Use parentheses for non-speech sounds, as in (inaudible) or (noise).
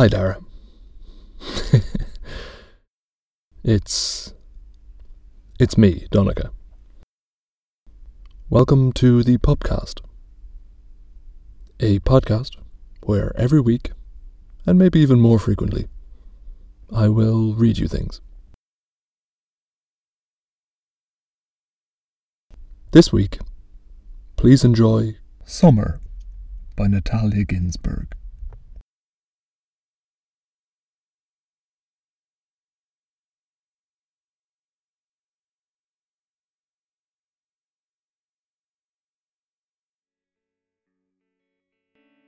Hi, Dara. (laughs) it's. It's me, Donica. Welcome to the Popcast. A podcast where every week, and maybe even more frequently, I will read you things. This week, please enjoy Summer by Natalia Ginzburg.